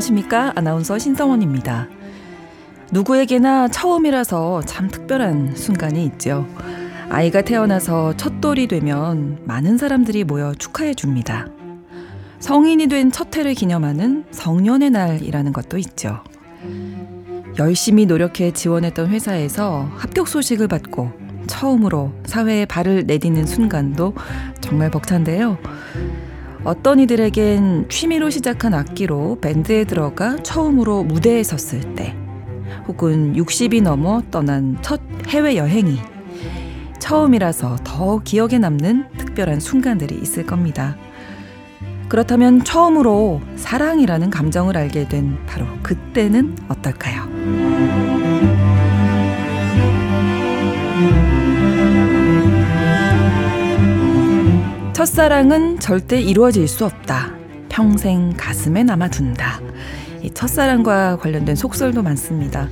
안녕하십니까. 아나운서 신성원입니다. 누구에게나 처음이라서 참 특별한 순간이 있죠. 아이가 태어나서 첫돌이 되면 많은 사람들이 모여 축하해 줍니다. 성인이 된 첫 해를 기념하는 성년의 날이라는 것도 있죠. 열심히 노력해 지원했던 회사에서 합격 소식을 받고 처음으로 사회에 발을 내딛는 순간도 정말 벅찬데요. 어떤 이들에겐 취미로 시작한 악기로 밴드에 들어가 처음으로 무대에 섰을 때, 혹은 60이 넘어 떠난 첫 해외 여행이 처음이라서 더 기억에 남는 특별한 순간들이 있을 겁니다. 그렇다면 처음으로 사랑이라는 감정을 알게 된 바로 그때는 어떨까요? 첫사랑은 절대 이루어질 수 없다. 평생 가슴에 남아둔다. 이 첫사랑과 관련된 속설도 많습니다.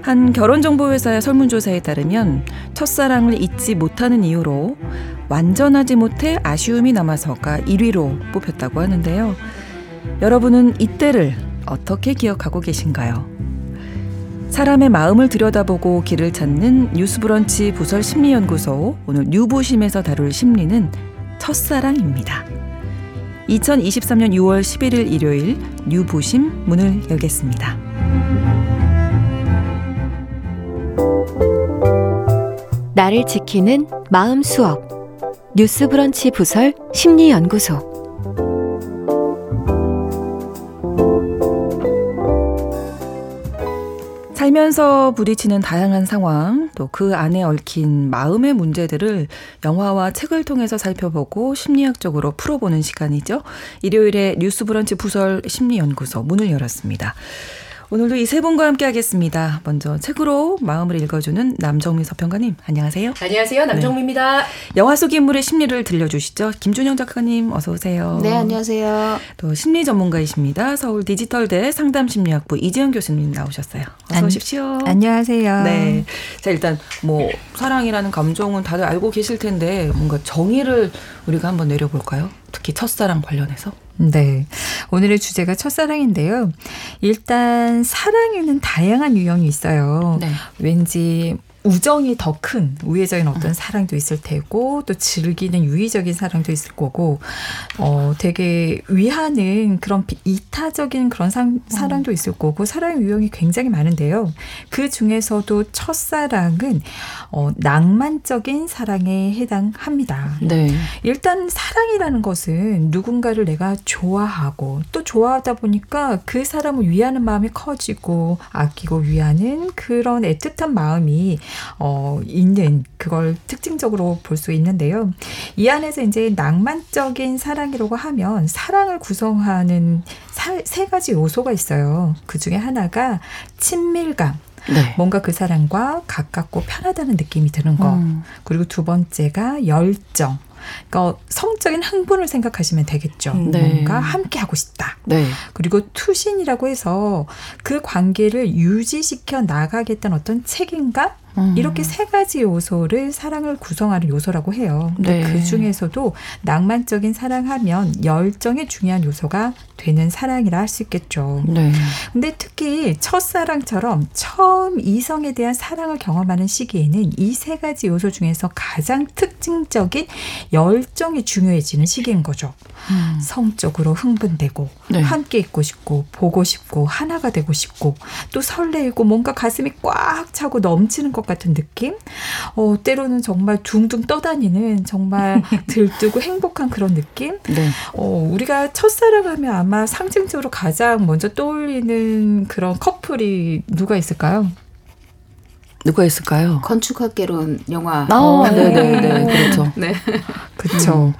한 결혼정보회사의 설문조사에 따르면 첫사랑을 잊지 못하는 이유로 완전하지 못해 아쉬움이 남아서가 1위로 뽑혔다고 하는데요. 여러분은 이때를 어떻게 기억하고 계신가요? 사람의 마음을 들여다보고 길을 찾는 뉴스브런치 부설 심리연구소 오늘 뉴보심에서 다룰 심리는 첫사랑입니다. 2023년 6월 11일 일요일 뉴보심 문을 열겠습니다. 나를 지키는 마음 수업 뉴스 브런치 부설 심리 연구소 살면서 부딪히는 다양한 상황, 또 그 안에 얽힌 마음의 문제들을 영화와 책을 통해서 살펴보고 심리학적으로 풀어보는 시간이죠. 일요일에 뉴스 브런치 부설 심리연구소 문을 열었습니다. 오늘도 이 세 분과 함께 하겠습니다. 먼저 책으로 마음을 읽어주는 남정미 서평가님, 안녕하세요. 안녕하세요. 남정미입니다. 네. 영화 속 인물의 심리를 들려주시죠. 김준영 작가님, 어서 오세요. 네, 안녕하세요. 또 심리 전문가이십니다. 서울 디지털대 상담심리학부 이재현 교수님 나오셨어요. 어서 안, 오십시오. 안녕하세요. 네. 자, 일단 뭐 사랑이라는 감정은 다들 알고 계실 텐데 뭔가 정의를 우리가 한번 내려볼까요? 특히 첫사랑 관련해서. 네. 오늘의 주제가 첫사랑인데요. 일단 사랑에는 다양한 유형이 있어요. 네. 왠지 우정이 더 큰 우회적인 어떤 음. 사랑도 있을 테고 또 즐기는 유의적인 사랑도 있을 거고 어 되게 위하는 그런 이타적인 그런 상, 사랑도 음. 있을 거고 사랑의 유형이 굉장히 많은데요. 그 중에서도 첫사랑은 어 낭만적인 사랑에 해당합니다. 네. 일단 사랑이라는 것은 누군가를 내가 좋아하고 또 좋아하다 보니까 그 사람을 위하는 마음이 커지고 아끼고 위하는 그런 애틋한 마음이 어, 있는 그걸 특징적으로 볼 수 있는데요. 이 안에서 이제 낭만적인 사랑이라고 하면 사랑을 구성하는 사, 세 가지 요소가 있어요. 그 중에 하나가 친밀감. 네. 뭔가 그 사람과 가깝고 편하다는 느낌이 드는 거. 음. 그리고 두 번째가 열정. 그러니까 성적인 흥분을 생각하시면 되겠죠. 음. 네. 뭔가 함께 하고 싶다. 네. 그리고 투신이라고 해서 그 관계를 유지시켜 나가겠다는 어떤 책임감 음. 이렇게 세 가지 요소를 사랑을 구성하는 요소라고 해요. 네. 그 중에서도 낭만적인 사랑하면 열정이 중요한 요소가 되는 사랑이라 할 수 있겠죠. 네. 근데 특히 첫사랑처럼 처음 이성에 대한 사랑을 경험하는 시기에는 이 세 가지 요소 중에서 가장 특징적인 열정이 중요해지는 시기인 거죠. 음. 성적으로 흥분되고 네. 함께 있고 싶고 보고 싶고 하나가 되고 싶고 또 설레이고 뭔가 가슴이 꽉 차고 넘치는 것것 같은 느낌? 어, 때로는 정말 둥둥 떠다니는 정말 들뜨고 행복한 그런 느낌? 네. 어, 우리가 첫사랑하면 아마 상징적으로 가장 먼저 떠올리는 그런 커플이 누가 있을까요? 누가 있을까요? 건축학개론 영화. 아, 네 네네. 네, 그렇죠. 네. 그렇죠.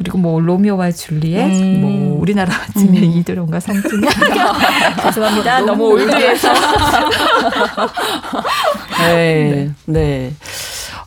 음. 그리고 뭐 로미오와 줄리엣, 음. 뭐 우리나라 치면 음. 이드론과 성준이. 죄송합니다. 너무 올드해서. 네, 네.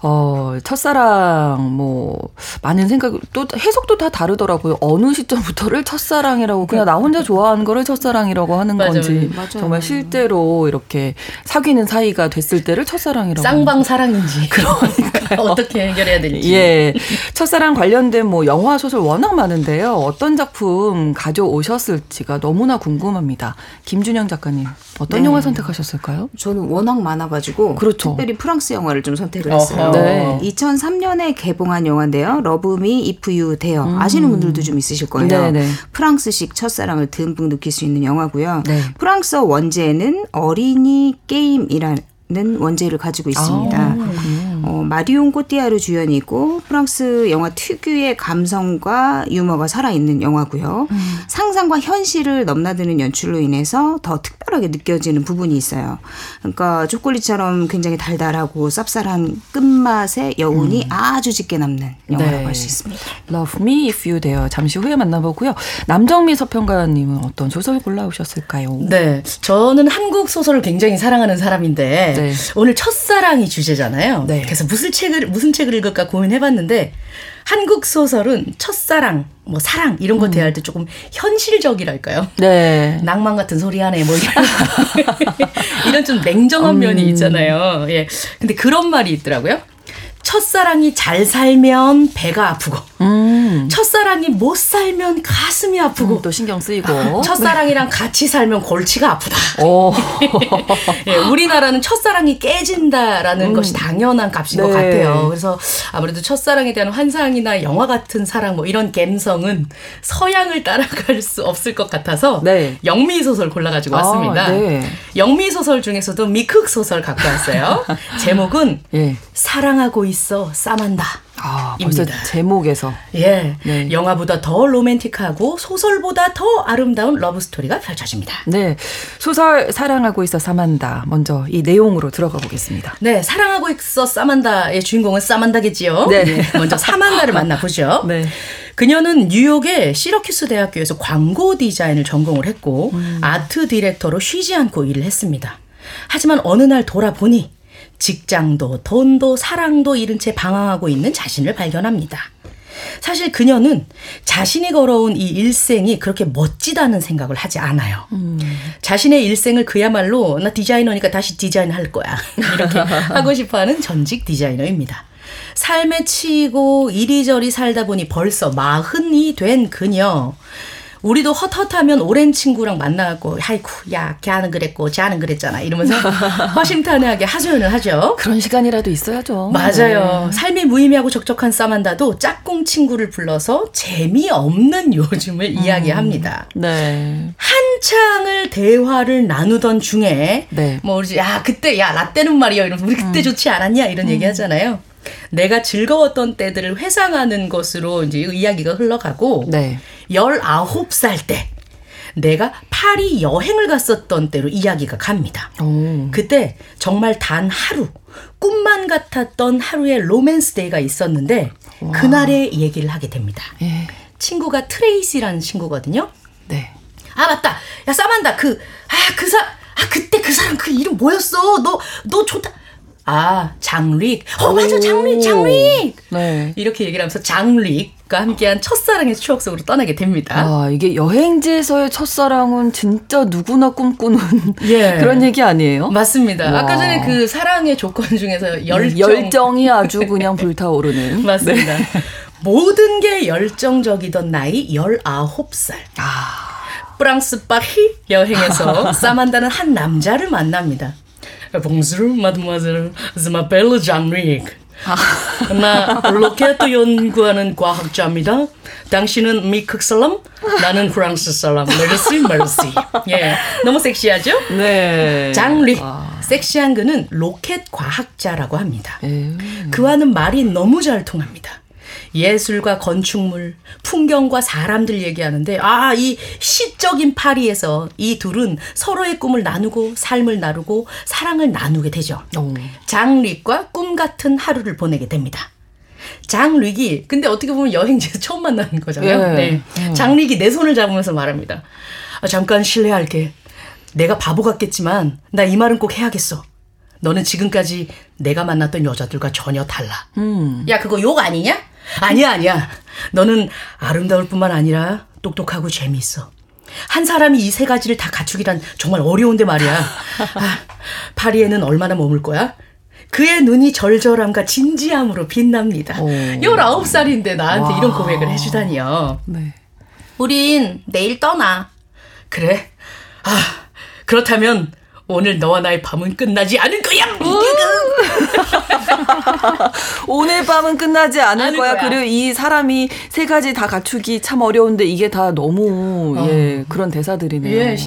어, 첫사랑, 뭐, 많은 생각, 또 해석도 다 다르더라고요. 어느 시점부터를 첫사랑이라고, 그냥 나 혼자 좋아하는 거를 첫사랑이라고 하는 맞아, 건지, 맞아. 정말 실제로 이렇게 사귀는 사이가 됐을 때를 첫사랑이라고. 쌍방 사랑인지. 그러니까. 어떻게 해결해야 될지. 예. 첫사랑 관련된 뭐 영화, 소설 워낙 많은데요. 어떤 작품 가져오셨을지가 너무나 궁금합니다. 김준영 작가님, 어떤 네. 영화 선택하셨을까요? 저는 워낙 많아가지고. 그렇죠. 특별히 프랑스 영화를 좀 선택을 했어요. 네. 2003년에 개봉한 영화인데요. 러브미 이프 유. 음. 아시는 분들도 좀 있으실 거예요. 네네. 네. 프랑스식 첫사랑을 듬뿍 느낄 수 있는 영화고요. 네. 프랑스어 원제는 어린이 게임이라는 원제를 가지고 있습니다. 아, 어, 마리옹 꼬띠아르 주연이고 프랑스 영화 특유의 감성과 유머가 살아있는 영화고요. 음. 상상과 현실을 넘나드는 연출로 인해서 더 특별하게 느껴지는 부분이 있어요. 그러니까 초콜릿처럼 굉장히 달달하고 쌉쌀한 끝맛의 여운이 음. 아주 짙게 남는 영화라고 네. 할수 있습니다. Love Me If You Dare 잠시 후에 만나보고요. 남정미 서평가님은 어떤 소설 골라오셨을까요? 네, 저는 한국 소설을 굉장히 사랑하는 사람인데 네. 오늘 첫사랑이 주제잖아요. 네. 그래서 무슨 책을 무슨 책을 읽을까 고민해봤는데 한국 소설은 첫사랑, 뭐 사랑 이런 거 음. 대할 때 조금 현실적이랄까요? 네. 낭만 같은 소리 하네, 뭐 이런 이런 좀 냉정한 음. 면이 있잖아요. 예. 근데 그런 말이 있더라고요. 첫사랑이 잘 살면 배가 아프고 음. 첫사랑이 못 살면 가슴이 아프고 음, 또 신경 쓰이고 첫사랑이랑 같이 살면 골치가 아프다. 예, 우리나라는 첫사랑이 깨진다라는 음. 것이 당연한 값인 네. 것 같아요. 그래서 아무래도 첫사랑에 대한 환상이나 영화 같은 사랑 뭐 이런 감성은 서양을 따라갈 수 없을 것 같아서 네. 영미 소설 골라가지고 왔습니다. 아, 네. 영미 소설 중에서도 미국 소설 갖고 왔어요. 제목은 예. 사랑하고 있어 사만다. 아, 벌써 제목에서 예, 네. 영화보다 더 로맨틱하고 소설보다 더 아름다운 러브 스토리가 펼쳐집니다. 네, 소설 사랑하고 있어 사만다 먼저 이 내용으로 들어가 보겠습니다. 네, 사랑하고 있어 사만다의 주인공은 사만다겠지요. 네, 네 먼저 사만다를 만나보죠. 네. 그녀는 뉴욕의 시러큐스 대학교에서 광고 디자인을 전공을 했고 음. 아트 디렉터로 쉬지 않고 일을 했습니다. 하지만 어느 날 돌아보니 직장도 돈도 사랑도 잃은 채 방황하고 있는 자신을 발견합니다. 사실 그녀는 자신이 걸어온 이 일생이 그렇게 멋지다는 생각을 하지 않아요. 음. 자신의 일생을 그야말로 나 디자이너니까 다시 디자인 할 거야. 이렇게 하고 싶어 하는 전직 디자이너입니다. 삶에 치이고 이리저리 살다 보니 벌써 마흔이 된 그녀. 우리도 헛헛하면 오랜 친구랑 만나고 하이쿠 야 걔는 그랬고 쟤는 그랬잖아 이러면서 허심탄회하게 하소연을 하죠. 그런 시간이라도 있어야죠. 맞아요. 네. 삶이 무의미하고 적적한 싸만다도 짝꿍 친구를 불러서 재미없는 요즘을 음. 이야기합니다. 네. 한창을 대화를 나누던 중에 네. 뭐 우리 야 그때 야 라떼는 말이야 이러면서 우리 그때 음. 좋지 않았냐 이런 음. 얘기 하잖아요. 내가 즐거웠던 때들을 회상하는 것으로 이제 이야기가 흘러가고 네. 19살 때 내가 파리 여행을 갔었던 때로 이야기가 갑니다. 오. 그때 정말 단 하루 꿈만 같았던 하루의 로맨스 day가 있었는데 와. 그날의 얘기를 하게 됩니다. 예. 친구가 트레이시라는 친구거든요. 네. 아 맞다. 야 싸만다 그 아 그사 아 그때 그 사람 그 이름 뭐였어? 너 너 좋다. 아, 장릭. 어, 맞아, 장릭, 장릭! 네. 이렇게 얘기를 하면서 장릭과 함께한 첫사랑의 추억 속으로 떠나게 됩니다. 아, 이게 여행지에서의 첫사랑은 진짜 누구나 꿈꾸는 예. 그런 얘기 아니에요? 맞습니다. 와. 아까 전에 그 사랑의 조건 중에서 열정. 열정이 아주 그냥 불타오르는. 맞습니다. 네. 모든 게 열정적이던 나이 19살. 아. 프랑스 파리 여행에서 싸만다는 한 남자를 만납니다. Bonjour, mademoiselle. Je m'appelle Jean-Luc. 나 로켓 연구하는 과학자입니다. 당신은 미국 사람, 나는 프랑스 사람. 메르시, 메르시. 예, 너무 섹시하죠? 네. 장리. 아. 섹시한 그는 로켓 과학자라고 합니다. 음. 그와는 말이 너무 잘 통합니다. 예술과 건축물, 풍경과 사람들 얘기하는데 아, 이 시적인 파리에서 이 둘은 서로의 꿈을 나누고 삶을 나누고 사랑을 나누게 되죠. 오. 장릭과 꿈 같은 하루를 보내게 됩니다. 장릭이 근데 어떻게 보면 여행지에서 처음 만나는 거잖아요. 예. 네. 음. 장릭이 내 손을 잡으면서 말합니다. 아, 잠깐 실례할게. 내가 바보 같겠지만 나 이 말은 꼭 해야겠어. 너는 지금까지 내가 만났던 여자들과 전혀 달라. 음. 야, 그거 욕 아니냐? 아니야, 아니야. 너는 아름다울 뿐만 아니라 똑똑하고 재미있어. 한 사람이 이 세 가지를 다 갖추기란 정말 어려운데 말이야. 아, 파리에는 얼마나 머물 거야? 그의 눈이 절절함과 진지함으로 빛납니다. 오. 19살인데 나한테 와. 이런 고백을 해주다니요. 네. 우린 내일 떠나. 그래? 아, 그렇다면 오늘 너와 나의 밤은 끝나지 않을 거야. 오늘 밤은 끝나지 않을 거야. 거야. 그리고 이 사람이 세 가지 다 갖추기 참 어려운데 이게 다 너무 어. 예 그런 대사들이네요. 예.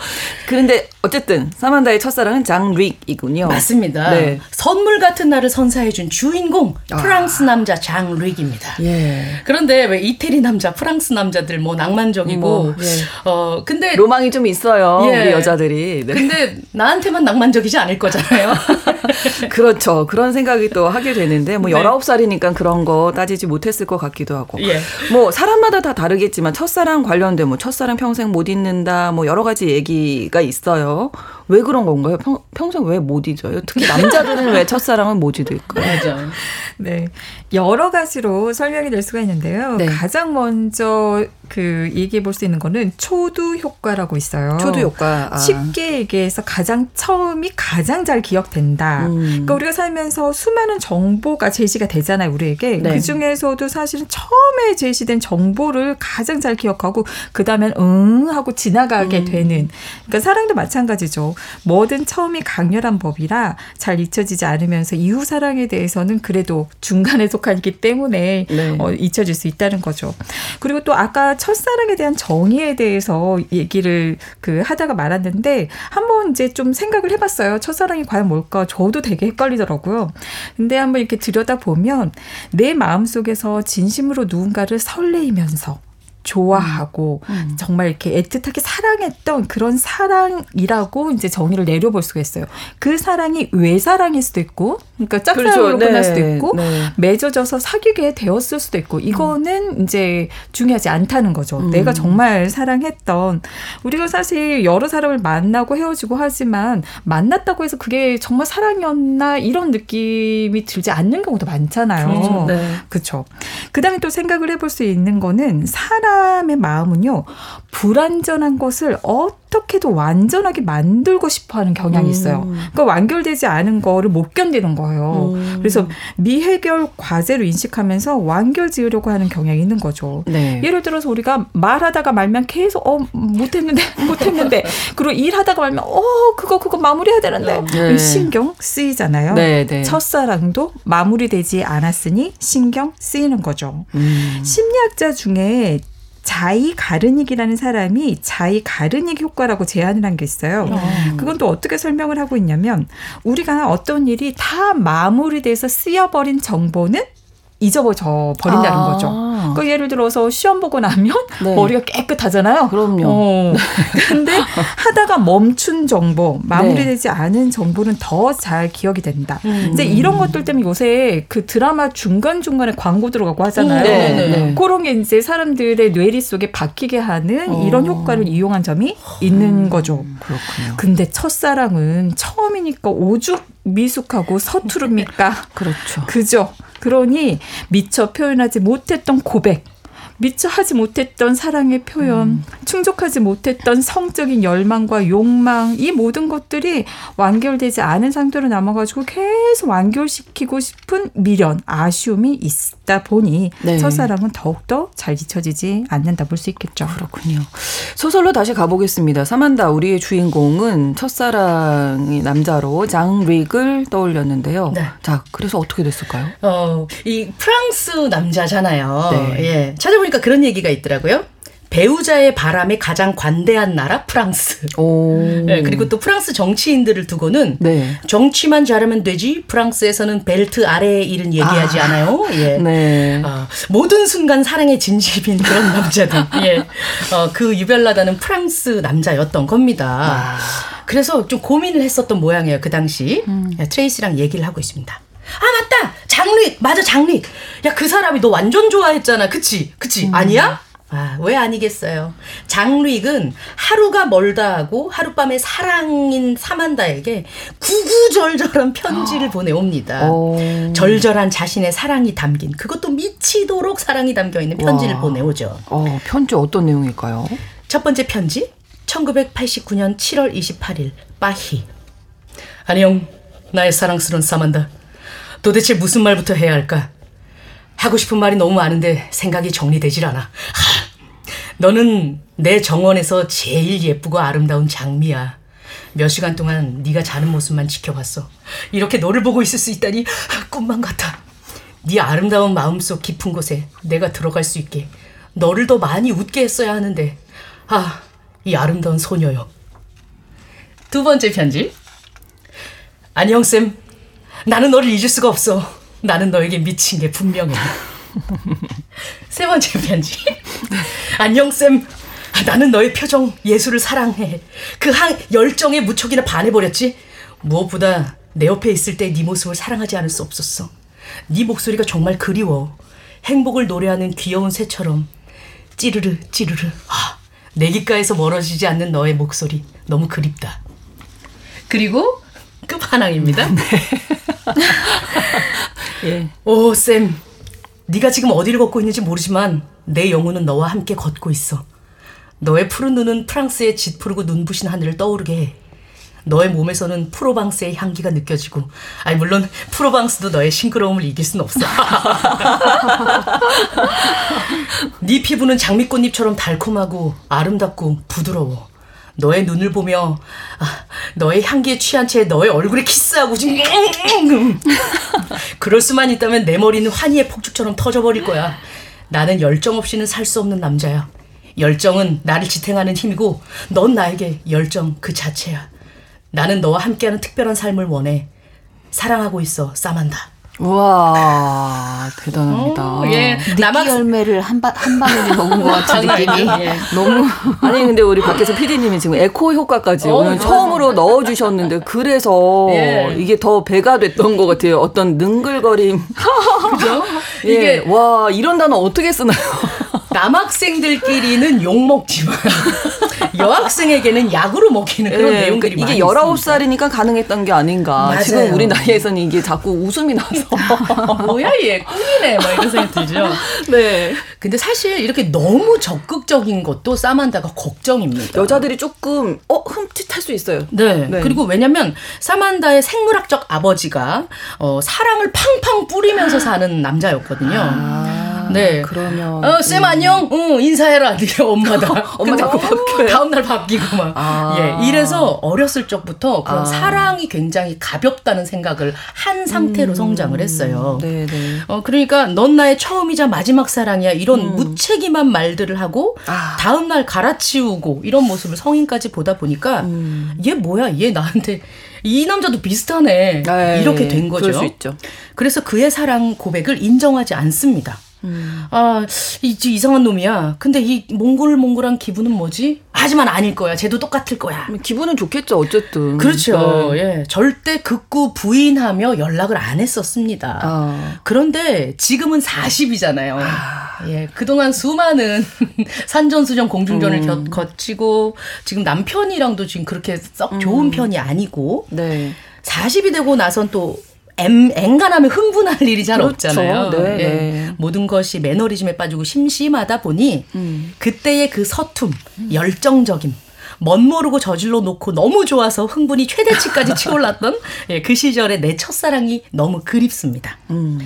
그런데 어쨌든 사만다의 첫사랑은 장릭이군요. 맞습니다. 네. 선물 같은 날을 선사해준 주인공 아. 프랑스 남자 장릭입니다. 예. 그런데 왜 이태리 남자, 프랑스 남자들 뭐 낭만적이고 뭐, 예. 어 근데 로망이 좀 있어요. 예. 우리 여자들이. 네. 근데 나한테만 낭만적이지 않을 거잖아요. 그렇죠. 그런 생각이 또 하게 되는데 뭐 네. 19살이니까 그런 거 따지지 못했을 것 같기도 하고. 예. 뭐 사람마다 다 다르겠지만 첫사랑 관련된 뭐 첫사랑 평생 못 잊는다 뭐 여러 가지 얘기가 있어요. 왜 그런 건가요? 평, 평생 왜 못 잊어요? 특히 남자들은 왜 첫사랑은 못 잊을까요? 맞아. 네. 여러 가지로 설명이 될 수가 있는데요. 네. 가장 먼저 그 얘기해 볼 수 있는 거는 초두 효과라고 있어요. 초두 효과. 아. 쉽게 얘기해서 가장 처음이 가장 잘 기억된다. 음. 그러니까 우리가 살면서 수많은 정보가 제시가 되잖아요, 우리에게. 네. 그 중에서도 사실은 처음에 제시된 정보를 가장 잘 기억하고 그다음엔 응 하고 지나가게 음. 되는. 그러니까 사랑도 마찬가지죠. 뭐든 처음이 강렬한 법이라 잘 잊혀지지 않으면서 이후 사랑에 대해서는 그래도 중간에 속하기 때문에 네. 어, 잊혀질 수 있다는 거죠. 그리고 또 아까 첫사랑에 대한 정의에 대해서 얘기를 그 하다가 말았는데 한번 이제 좀 생각을 해봤어요. 첫사랑이 과연 뭘까? 저도 되게 헷갈리더라고요. 근데 한번 이렇게 들여다 보면 내 마음 속에서 진심으로 누군가를 설레이면서 좋아하고 음. 음. 정말 이렇게 애틋하게 사랑했던 그런 사랑이라고 이제 정의를 내려볼 수가 있어요. 그 사랑이 외사랑일 수도 있고, 그러니까 짝사랑으로 그렇죠. 끝날 네. 수도 있고, 네. 맺어져서 사귀게 되었을 수도 있고, 이거는 음. 이제 중요하지 않다는 거죠. 음. 내가 정말 사랑했던 우리가 사실 여러 사람을 만나고 헤어지고 하지만 만났다고 해서 그게 정말 사랑이었나 이런 느낌이 들지 않는 경우도 많잖아요. 그렇죠. 네. 그렇죠. 그다음에 또 생각을 해볼 수 있는 거는 사랑 사람의 마음은요, 불완전한 것을 어떻게도 완전하게 만들고 싶어 하는 경향이 있어요. 음. 그러니까 완결되지 않은 거를 못 견디는 거예요. 음. 그래서 미해결 과제로 인식하면서 완결 지으려고 하는 경향이 있는 거죠. 네. 예를 들어서 우리가 말하다가 말면 계속, 어, 못했는데, 못했는데. 그리고 일하다가 말면, 어, 그거, 그거 마무리해야 되는데. 네. 신경 쓰이잖아요. 네, 네. 첫사랑도 마무리되지 않았으니 신경 쓰이는 거죠. 음. 심리학자 중에 자이 가르닉이라는 사람이 자이 가르닉 효과라고 제안을 한 게 있어요. 음. 그건 또 어떻게 설명을 하고 있냐면 우리가 어떤 일이 다 마무리돼서 쓰여버린 정보는 잊어버려 버린다는 아. 거죠. 그 예를 들어서 시험 보고 나면 네. 머리가 깨끗하잖아요. 그럼요. 어. 근데 하다가 멈춘 정보, 마무리되지 네. 않은 정보는 더 잘 기억이 된다. 음. 이제 이런 것들 때문에 요새 그 드라마 중간 중간에 광고 들어가고 하잖아요. 네, 네, 네. 그런 게 이제 사람들의 뇌리 속에 박히게 하는 어. 이런 효과를 이용한 점이 있는 음. 거죠. 그렇군요. 근데 첫사랑은 처음이니까 오죽 미숙하고 서투릅니까? 그렇죠. 그죠. 그러니 미처 표현하지 못했던 고백, 미처 하지 못했던 사랑의 표현, 음. 충족하지 못했던 성적인 열망과 욕망, 이 모든 것들이 완결되지 않은 상태로 남아가지고 계속 완결시키고 싶은 미련, 아쉬움이 있 다 보니 네. 첫사랑은 더욱더 잘 잊혀지지 않는다 볼 수 있겠죠. 그렇군요. 소설로 다시 가보겠습니다. 사만다, 우리의 주인공은 첫사랑이 남자로 장 릭을 떠올렸는데요. 네. 자, 그래서 어떻게 됐을까요? 어, 이 프랑스 남자잖아요. 네. 예. 찾아보 보니까 그런 얘기가 있더라고요. 배우자의 바람에 가장 관대한 나라 프랑스. 네, 그리고 또 프랑스 정치인들을 두고는 네. 정치만 잘하면 되지 프랑스에서는 벨트 아래에 일은 얘기하지 아, 않아요. 예. 네. 어, 모든 순간 사랑의 진심인 그런 남자들. 예. 어, 그 유별나다는 프랑스 남자였던 겁니다. 아. 그래서 좀 고민을 했었던 모양이에요. 그 당시 음. 예, 트레이스랑 얘기를 하고 있습니다. 아 맞다 장릭 맞아 장릭 야 그 사람이 너 완전 좋아했잖아 그치 그치 음. 아니야 아, 왜 아니겠어요. 장르익은 하루가 멀다 하고 하룻밤에 사랑인 사만다에게 구구절절한 편지를 아. 보내옵니다. 오. 절절한 자신의 사랑이 담긴 그것도 미치도록 사랑이 담겨 있는 편지를 와. 보내오죠. 어, 편지 어떤 내용일까요? 첫 번째 편지 1989년 7월 28일 빠히 안녕 나의 사랑스러운 사만다 도대체 무슨 말부터 해야 할까 하고 싶은 말이 너무 많은데 생각이 정리되질 않아. 하, 너는 내 정원에서 제일 예쁘고 아름다운 장미야. 몇 시간 동안 네가 자는 모습만 지켜봤어. 이렇게 너를 보고 있을 수 있다니 꿈만 같아. 네 아름다운 마음속 깊은 곳에 내가 들어갈 수 있게 너를 더 많이 웃게 했어야 하는데 아, 이 아름다운 소녀요. 두 번째 편지. 안녕 쌤. 나는 너를 잊을 수가 없어. 나는 너에게 미친 게 분명해. 세 번째 편지. 안녕 쌤. 나는 너의 표정, 예술을 사랑해. 그 한 열정에 무척이나 반해버렸지. 무엇보다 내 옆에 있을 때 네 모습을 사랑하지 않을 수 없었어. 네 목소리가 정말 그리워. 행복을 노래하는 귀여운 새처럼 찌르르 찌르르. 아, 내 귓가에서 멀어지지 않는 너의 목소리 너무 그립다. 그리고 끝판왕입니다. 네. 예. 오, 쌤. 네가 지금 어디를 걷고 있는지 모르지만 내 영혼은 너와 함께 걷고 있어. 너의 푸른 눈은 프랑스의 짙푸르고 눈부신 하늘을 떠오르게 해. 너의 몸에서는 프로방스의 향기가 느껴지고, 아니 물론 프로방스도 너의 싱그러움을 이길 순 없어. 네 피부는 장미꽃잎처럼 달콤하고 아름답고 부드러워. 너의 눈을 보며 아, 너의 향기에 취한 채 너의 얼굴에 키스하고 지금 그럴 수만 있다면 내 머리는 환희의 폭죽처럼 터져버릴 거야. 나는 열정 없이는 살 수 없는 남자야. 열정은 나를 지탱하는 힘이고 넌 나에게 열정 그 자체야. 나는 너와 함께하는 특별한 삶을 원해. 사랑하고 있어, 사만다. 와 대단합니다. 어, 예. 남학 열매를 한한 방울이 먹은 것 같은 느낌이 예. 너무 아니 근데 우리 밖에서 PD님이 지금 에코 효과까지 어, 오늘 처음으로 넣어주셨는데 그래서 예. 이게 더 배가 됐던 것 같아요. 어떤 능글거림. 그죠? 예. 이게 와 이런 단어 어떻게 쓰나요? 남학생들끼리는 욕 먹지만 여학생에게는 약으로 먹히는 그런 네, 내용들이 그러니까 이게 19살이니까 가능했던 게 아닌가. 맞아요. 지금 우리 나이에서는 이게 자꾸 웃음이 나서 뭐야 얘 꿈이네 막 이런 생각이 들죠. 네. 근데 사실 이렇게 너무 적극적인 것도 사만다가 걱정입니다. 여자들이 조금 어 흠칫할 수 있어요. 네. 네. 그리고 왜냐면 사만다의 생물학적 아버지가 어, 사랑을 팡팡 뿌리면서 사는 남자였거든요. 아. 네. 그러면. 어, 쌤 음. 안녕? 응, 인사해라. 네 엄마다. 엄마 자꾸 바뀌어요. 다음날 바뀌고 막. 아. 예. 이래서 어렸을 적부터 그런 아. 사랑이 굉장히 가볍다는 생각을 한 상태로 음. 성장을 했어요. 네네. 네. 어, 그러니까 넌 나의 처음이자 마지막 사랑이야. 이런 음. 무책임한 말들을 하고 아. 다음날 갈아치우고 이런 모습을 성인까지 보다 보니까 음. 얘 뭐야? 얘 나한테 이 남자도 비슷하네. 네, 이렇게 된 거죠. 그래서 그의 사랑 고백을 인정하지 않습니다. 음. 아, 이, 이상한 놈이야. 근데 이 몽골몽골한 기분은 뭐지? 하지만 아닐 거야. 쟤도 똑같을 거야. 기분은 좋겠죠, 어쨌든. 그렇죠. 네. 예. 절대 극구 부인하며 연락을 안 했었습니다. 아. 그런데 지금은 40이잖아요. 아. 예. 그동안 수많은 산전수전 공중전을 음. 거치고 지금 남편이랑도 지금 그렇게 썩 좋은 음. 편이 아니고 네. 40이 되고 나선 또 엠, 앵간하면 흥분할 일이 잘 그렇죠. 없잖아요. 네, 예. 네. 모든 것이 매너리즘에 빠지고 심심하다 보니 음. 그때의 그 서툼, 음. 열정적임, 멋 모르고 저질러 놓고 너무 좋아서 흥분이 최대치까지 치올랐던 예, 그 시절의 내 첫사랑이 너무 그립습니다. 음.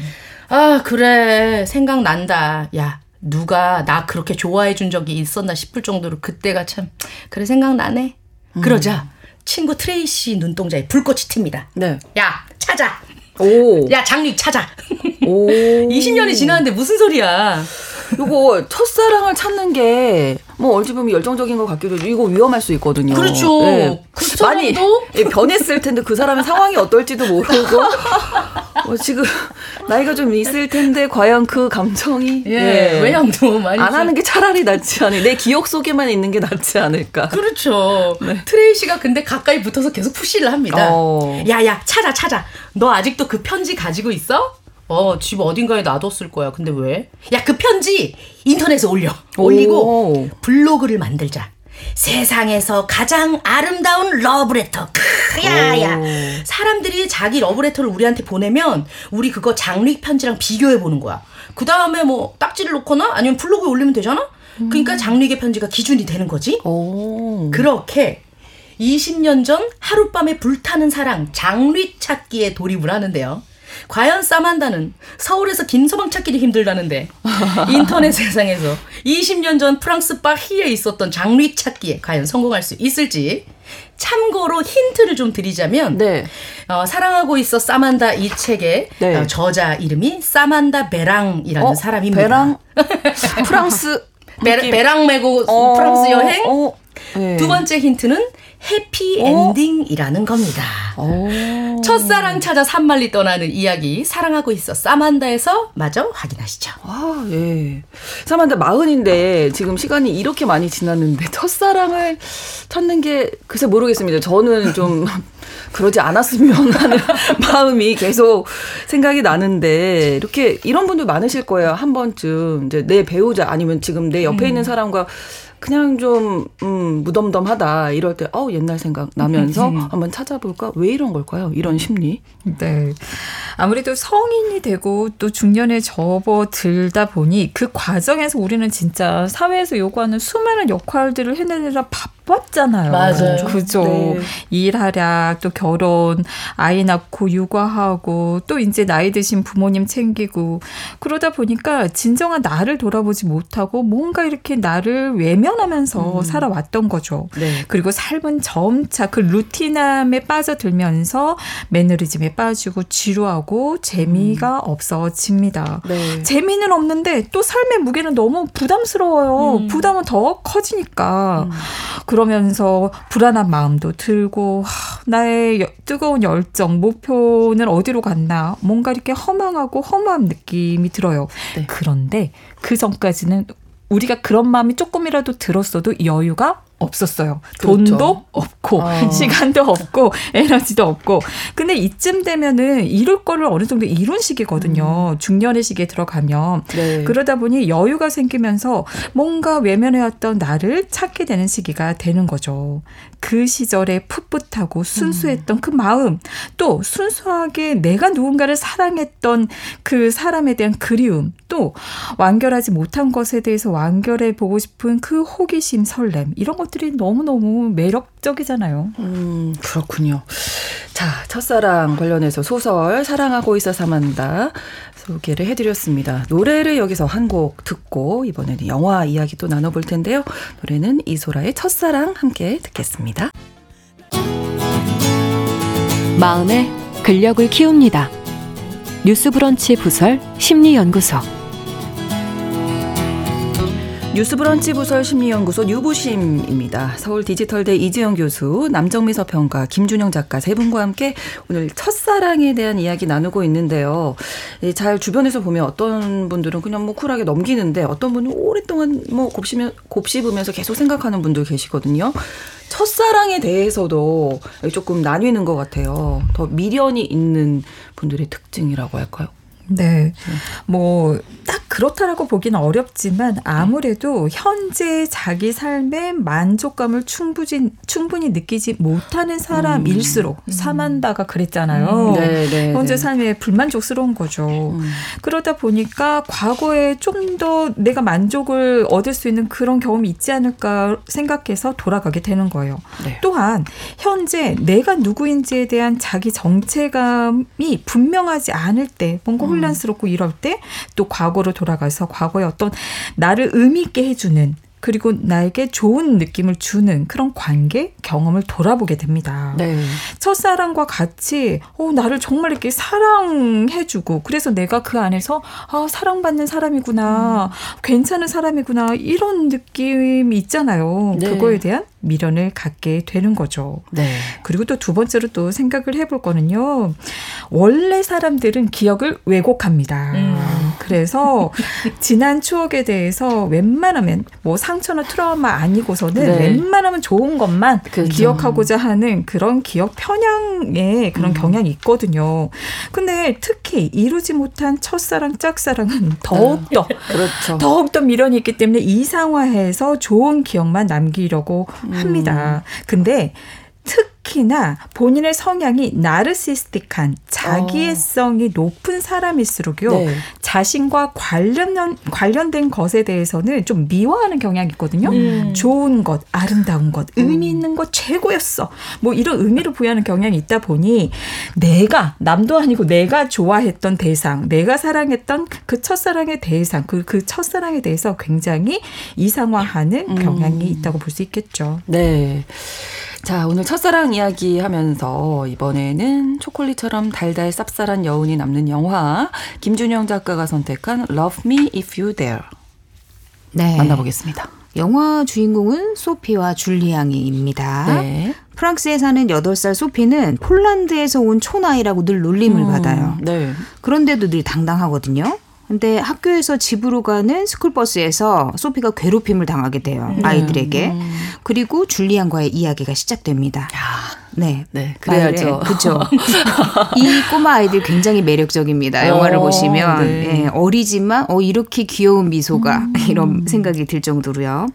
아, 그래. 생각난다. 야, 누가 나 그렇게 좋아해 준 적이 있었나 싶을 정도로 그때가 참, 그래, 생각나네. 음. 그러자 친구 트레이시 눈동자에 불꽃이 튑니다. 네. 야, 찾아. 오. 야, 장립 찾아. 오. 20년이 지났는데 무슨 소리야. 요거 첫사랑을 찾는 게 뭐 어찌 보면 열정적인 것 같기도 해도 이거 위험할 수 있거든요. 그렇죠. 네. 그 많이 예, 변했을 텐데 그 사람의 상황이 어떨지도 모르고 어, 지금 나이가 좀 있을 텐데 과연 그 감정이 예, 예. 외양도 많이 안 하는 게 차라리 낫지 않을까. 내 기억 속에만 있는 게 낫지 않을까. 그렇죠. 네. 트레이시가 근데 가까이 붙어서 계속 푸시를 합니다. 어. 야야 찾아 찾아. 너 아직도 그 편지 가지고 있어? 어, 집 어딘가에 놔뒀을 거야. 근데 왜? 야, 그 편지 인터넷에 올려. 올리고 오. 블로그를 만들자. 세상에서 가장 아름다운 러브레터. 야야. 사람들이 자기 러브레터를 우리한테 보내면 우리 그거 장례 편지랑 비교해 보는 거야. 그 다음에 뭐 딱지를 놓거나 아니면 블로그에 올리면 되잖아? 그러니까 음. 장례계 편지가 기준이 되는 거지. 오. 그렇게 20년 전 하룻밤에 불타는 사랑 장례 찾기에 돌입을 하는데요. 과연 사만다는 서울에서 김서방 찾기도 힘들다는데 인터넷 세상에서 20년 전 프랑스 파리에 있었던 장르 찾기에 과연 성공할 수 있을지 참고로 힌트를 좀 드리자면 네. 어, 사랑하고 있어 사만다 이 책의 네. 어, 저자 이름이 사만다 베랑이라는 어, 사람입니다. 베랑 프랑스 베, 베랑 메고 어, 프랑스 여행 어, 네. 두 번째 힌트는 해피 엔딩이라는 겁니다. 오. 첫사랑 찾아 삼만리 떠나는 이야기 사랑하고 있어 사만다에서 마저 확인하시죠. 아, 예. 사만다 마흔인데 지금 시간이 이렇게 많이 지났는데 첫사랑을 찾는 게 글쎄 모르겠습니다. 저는 좀 그러지 않았으면 하는 마음이 계속 생각이 나는데 이렇게 이런 분들 많으실 거예요. 한 번쯤 이제 내 배우자 아니면 지금 내 옆에 음. 있는 사람과 그냥 좀 음, 무덤덤하다 이럴 때 어, 옛날 생각 나면서 음. 한번 찾아볼까 왜 이런 걸까요? 이런 심리. 네. 아무래도 성인이 되고 또 중년에 접어들다 보니 그 과정에서 우리는 진짜 사회에서 요구하는 수많은 역할들을 해내느라 바 빴잖아요. 맞아요. 그죠. 네. 일하랴 또 결혼, 아이 낳고 육아하고 또 이제 나이 드신 부모님 챙기고 그러다 보니까 진정한 나를 돌아보지 못하고 뭔가 이렇게 나를 외면하면서 음. 살아왔던 거죠. 네. 그리고 삶은 점차 그 루틴함에 빠져들면서 매너리즘에 빠지고 지루하고 재미가 음. 없어집니다. 네. 재미는 없는데 또 삶의 무게는 너무 부담스러워요. 음. 부담은 더 커지니까. 음. 그러면서 불안한 마음도 들고 하, 나의 뜨거운 열정, 목표는 어디로 갔나 뭔가 이렇게 허망하고 허무한 느낌이 들어요. 네. 그런데 그 전까지는 우리가 그런 마음이 조금이라도 들었어도 여유가 없었어요. 그렇죠. 돈도 없고 어. 시간도 없고 에너지도 없고. 근데 이쯤 되면은 이룰 거를 어느 정도 이룬 시기거든요. 음. 중년의 시기에 들어가면 네. 그러다 보니 여유가 생기면서 뭔가 외면해왔던 나를 찾게 되는 시기가 되는 거죠. 그 시절에 풋풋하고 순수했던 음. 그 마음, 또 순수하게 내가 누군가를 사랑했던 그 사람에 대한 그리움, 또 완결하지 못한 것에 대해서 완결해 보고 싶은 그 호기심, 설렘 이런 것들이 너무너무 매력적이잖아요. 음, 그렇군요. 자, 첫사랑 관련해서 소설 사랑하고 있어 사만다 소개를 해드렸습니다. 노래를 여기서 한 곡 듣고 이번에는 영화 이야기 또 나눠볼 텐데요. 노래는 이소라의 첫사랑 함께 듣겠습니다. 마음의 근력을 키웁니다. 뉴스브런치 부설 심리연구소 뉴스브런치 부설 심리연구소 뉴부심입니다. 서울 디지털대 이지영 교수, 남정미 서평가, 김준영 작가 세 분과 함께 오늘 첫사랑에 대한 이야기 나누고 있는데요. 잘 주변에서 보면 어떤 분들은 그냥 뭐 쿨하게 넘기는데 어떤 분은 오랫동안 뭐 곱씹으면, 곱씹으면서 계속 생각하는 분들 계시거든요. 첫사랑에 대해서도 조금 나뉘는 것 같아요. 더 미련이 있는 분들의 특징이라고 할까요? 네. 뭐, 딱 그렇다라고 보기는 어렵지만 아무래도 현재 자기 삶의 만족감을 충분히, 충분히 느끼지 못하는 사람일수록 음. 사만다가 그랬잖아요. 음. 네, 네, 현재 네. 삶에 불만족스러운 거죠. 음. 그러다 보니까 과거에 좀 더 내가 만족을 얻을 수 있는 그런 경험이 있지 않을까 생각해서 돌아가게 되는 거예요. 네. 또한 현재 내가 누구인지에 대한 자기 정체감이 분명하지 않을 때 뭔가 음. 혼란스럽고 이럴 때 또 과거로 돌아가서 과거의 어떤 나를 의미 있게 해주는 그리고 나에게 좋은 느낌을 주는 그런 관계 경험을 돌아보게 됩니다. 네. 첫사랑과 같이 어 나를 정말 이렇게 사랑해주고 그래서 내가 그 안에서 아 사랑받는 사람이구나 음. 괜찮은 사람이구나 이런 느낌이 있잖아요. 네. 그거에 대한 미련을 갖게 되는 거죠. 네. 그리고 또 두 번째로 또 생각을 해볼 거는요. 원래 사람들은 기억을 왜곡합니다. 음. 그래서 지난 추억에 대해서 웬만하면 뭐 상처나 트라우마 아니고서는 네. 웬만하면 좋은 것만 그렇죠. 기억하고자 하는 그런 기억 편향의 그런 음. 경향이 있거든요. 근데 특히 이루지 못한 첫사랑, 짝사랑은 더욱더 네. 그렇죠. 더욱더 미련이 있기 때문에 이상화해서 좋은 기억만 남기려고 음. 합니다. 근데 특히나 본인의 성향이 나르시스틱한 자기애성이 어. 높은 사람일수록요 네. 자신과 관련 관련된 것에 대해서는 좀 미워하는 경향이 있거든요. 음. 좋은 것, 아름다운 것, 음. 의미 있는 것 최고였어. 뭐 이런 의미를 부여하는 경향이 있다 보니 내가 남도 아니고 내가 좋아했던 대상, 내가 사랑했던 그 첫사랑의 대상, 그, 그 첫사랑에 대해서 굉장히 이상화하는 음. 경향이 있다고 볼 수 있겠죠. 네. 자, 오늘 첫사랑 이야기 하면서 이번에는 초콜릿처럼 달달 쌉쌀한 여운이 남는 영화 김준영 작가가 선택한 Love Me If You Dare 네. 만나보겠습니다. 영화 주인공은 소피와 줄리앙이입니다. 네. 프랑스에 사는 8살 소피는 폴란드에서 온 촌아이라고 늘 놀림을 음, 받아요. 네. 그런데도 늘 당당하거든요. 근데 학교에서 집으로 가는 스쿨버스에서 소피가 괴롭힘을 당하게 돼요. 음. 아이들에게. 음. 그리고 줄리안과의 이야기가 시작됩니다. 야. 네. 네. 그래야죠. 그렇죠. 이 꼬마 아이들 굉장히 매력적입니다. 영화를 오, 어, 보시면 네. 네. 어리지만 어 이렇게 귀여운 미소가 음. 이런 생각이 들 정도로요.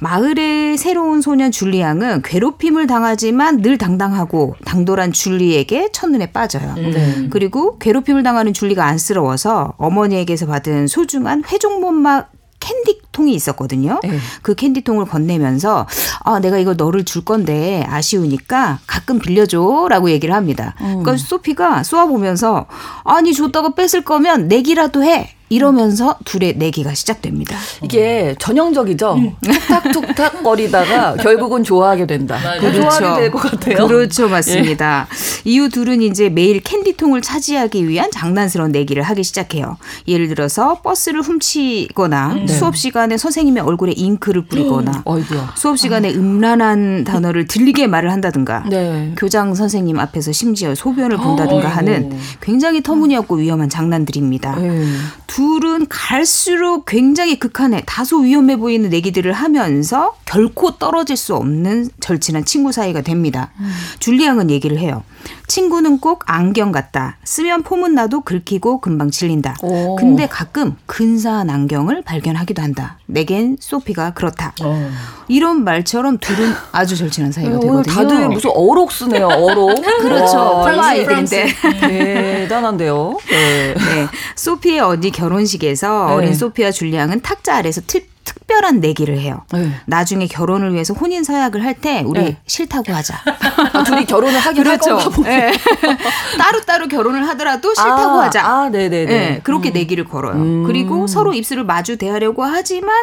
마을의 새로운 소년 줄리앙은 괴롭힘을 당하지만 늘 당당하고 당돌한 줄리에게 첫눈에 빠져요. 네. 그리고 괴롭힘을 당하는 줄리가 안쓰러워서 어머니에게서 받은 소중한 회종목막 캔디 통이 있었거든요. 네. 그 캔디통을 건네면서 아 내가 이거 너를 줄 건데 아쉬우니까 가끔 빌려줘라고 얘기를 합니다. 음. 그러니까 소피가 쏘아 보면서 아니 줬다가 뺐을 거면 내기라도 해. 이러면서 둘의 내기가 시작됩니다. 이게 전형적이죠. 음. 툭탁툭탁 거리다가 결국은 좋아하게 된다. 그렇죠. 좋아하게 될 것 같아요. 그렇죠, 맞습니다. 예. 이후 둘은 이제 매일 캔디통을 차지하기 위한 장난스러운 내기를 하기 시작해요. 예를 들어서 버스를 훔치거나 음. 수업 시간 에 선생님의 얼굴에 잉크를 뿌리거나 음. 수업 시간에 음란한 단어를 들리게 말을 한다든가 네. 교장 선생님 앞에서 심지어 소변을 본다든가 하는 굉장히 터무니없고 위험한 장난들입니다. 네. 둘은 갈수록 굉장히 극한에 다소 위험해 보이는 내기들을 하면서 결코 떨어질 수 없는 절친한 친구 사이가 됩니다. 음. 줄리앙은 얘기를 해요. 친구는 꼭 안경 같다. 쓰면 폼은 나도 긁히고 금방 질린다. 오. 근데 가끔 근사한 안경을 발견하기도 한다. 내겐 소피가 그렇다. 어. 이런 말처럼 둘은 아주 절친한 사이가 어, 되거든요. 다들 무슨 어록 쓰네요. 어록. 그렇죠. 아이들인데 대단한데요. 네. 네. 소피의 언니 결혼식에서 네. 어린 소피와 줄리앙은 탁자 아래서 특 특별한 내기를 해요. 네. 나중에 결혼을 위해서 혼인 서약을 할 때 우리 네. 싫다고 하자. 아, 둘이 결혼을 하긴 그렇죠. 네. 따로 따로 결혼을 하더라도 싫다고 아, 하자. 아, 네네네. 네, 그렇게 음. 내기를 걸어요. 음. 그리고 서로 입술을 마주 대하려고 하지만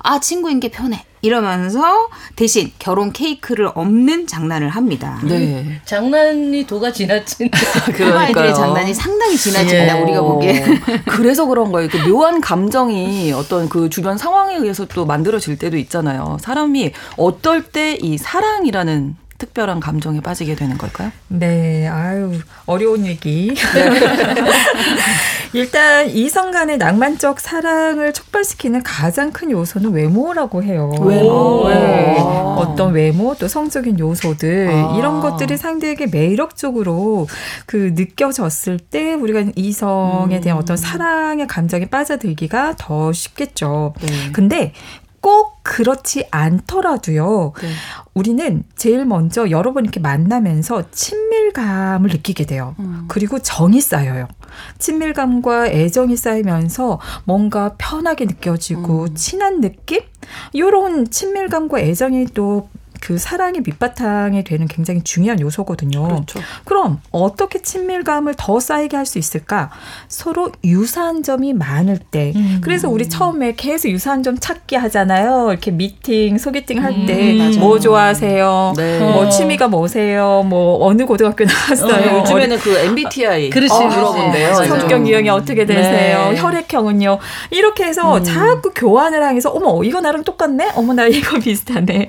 아 친구인 게 편해. 이러면서 대신 결혼 케이크를 없는 장난을 합니다. 네. 장난이 도가 지나친 그 아이들의 장난이 상당히 지나친다 예. 우리가 보기에. 그래서 그런 거예요. 그 묘한 감정이 어떤 그 주변 상황에 의해서 또 만들어질 때도 있잖아요. 사람이 어떨 때 이 사랑이라는 특별한 감정에 빠지게 되는 걸까요? 네, 아유 어려운 얘기. 네. 일단 이성 간의 낭만적 사랑을 촉발시키는 가장 큰 요소는 외모라고 해요. 외모. 네. 어떤 외모 또 성적인 요소들 아. 이런 것들이 상대에게 매력적으로 그 느껴졌을 때 우리가 이성에 대한 음. 어떤 사랑의 감정에 빠져들기가 더 쉽겠죠. 네. 근데 꼭 그렇지 않더라도요. 네. 우리는 제일 먼저 여러 번 이렇게 만나면서 친밀감을 느끼게 돼요. 음. 그리고 정이 쌓여요. 친밀감과 애정이 쌓이면서 뭔가 편하게 느껴지고 음. 친한 느낌? 요런 친밀감과 애정이 또 그 사랑의 밑바탕이 되는 굉장히 중요한 요소거든요. 그렇죠. 그럼 어떻게 친밀감을 더 쌓이게 할 수 있을까? 서로 유사한 점이 많을 때. 음. 그래서 우리 처음에 계속 유사한 점 찾기 하잖아요. 이렇게 미팅, 소개팅 할 때뭐 음, 좋아하세요? 네. 뭐 취미가 뭐세요? 뭐 어느 고등학교 나왔어요? 어, 요즘에는 그 MBTI 그렇지, 어, 물어본대요. 성격 유형이 어떻게 되세요? 네. 혈액형은요? 이렇게 해서 음. 자꾸 교환을 하면서 어머 이거 나랑 똑같네? 어머 나 이거 비슷하네.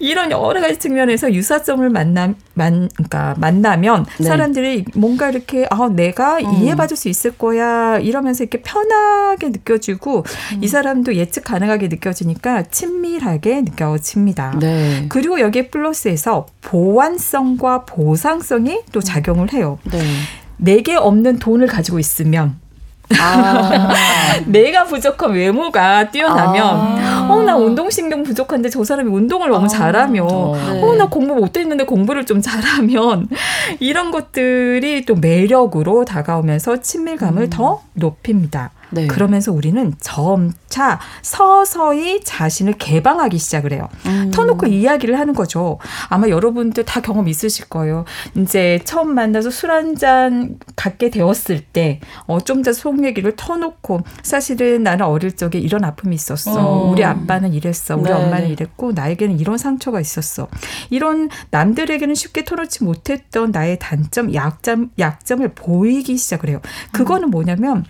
이런 여러 가지 측면에서 유사점을 만나 만 그러니까 만나면 네. 사람들이 뭔가 이렇게 아 내가 음. 이해받을 수 있을 거야 이러면서 이렇게 편하게 느껴지고 음. 이 사람도 예측 가능하게 느껴지니까 친밀하게 느껴집니다. 네. 그리고 여기에 플러스에서 보완성과 보상성이 또 작용을 해요. 네. 내게 없는 돈을 가지고 있으면 아. 내가 부족한 외모가 뛰어나면 아. 어나 운동신경 부족한데 저 사람이 운동을 너무 아. 잘하며 어, 네. 어나 공부 못했는데 공부를 좀 잘하면 이런 것들이 또 매력으로 다가오면서 친밀감을 음. 더 높입니다. 네. 그러면서 우리는 점차 서서히 자신을 개방하기 시작을 해요. 음. 터놓고 이야기를 하는 거죠. 아마 여러분들 다 경험 있으실 거예요. 이제 처음 만나서 술 한 잔 갖게 되었을 때, 어, 좀 더 속 얘기를 터놓고, 사실은 나는 어릴 적에 이런 아픔이 있었어. 어. 우리 아빠는 이랬어. 우리 네. 엄마는 이랬고, 나에게는 이런 상처가 있었어. 이런 남들에게는 쉽게 터놓지 못했던 나의 단점, 약점, 약점을 보이기 시작을 해요. 그거는 뭐냐면,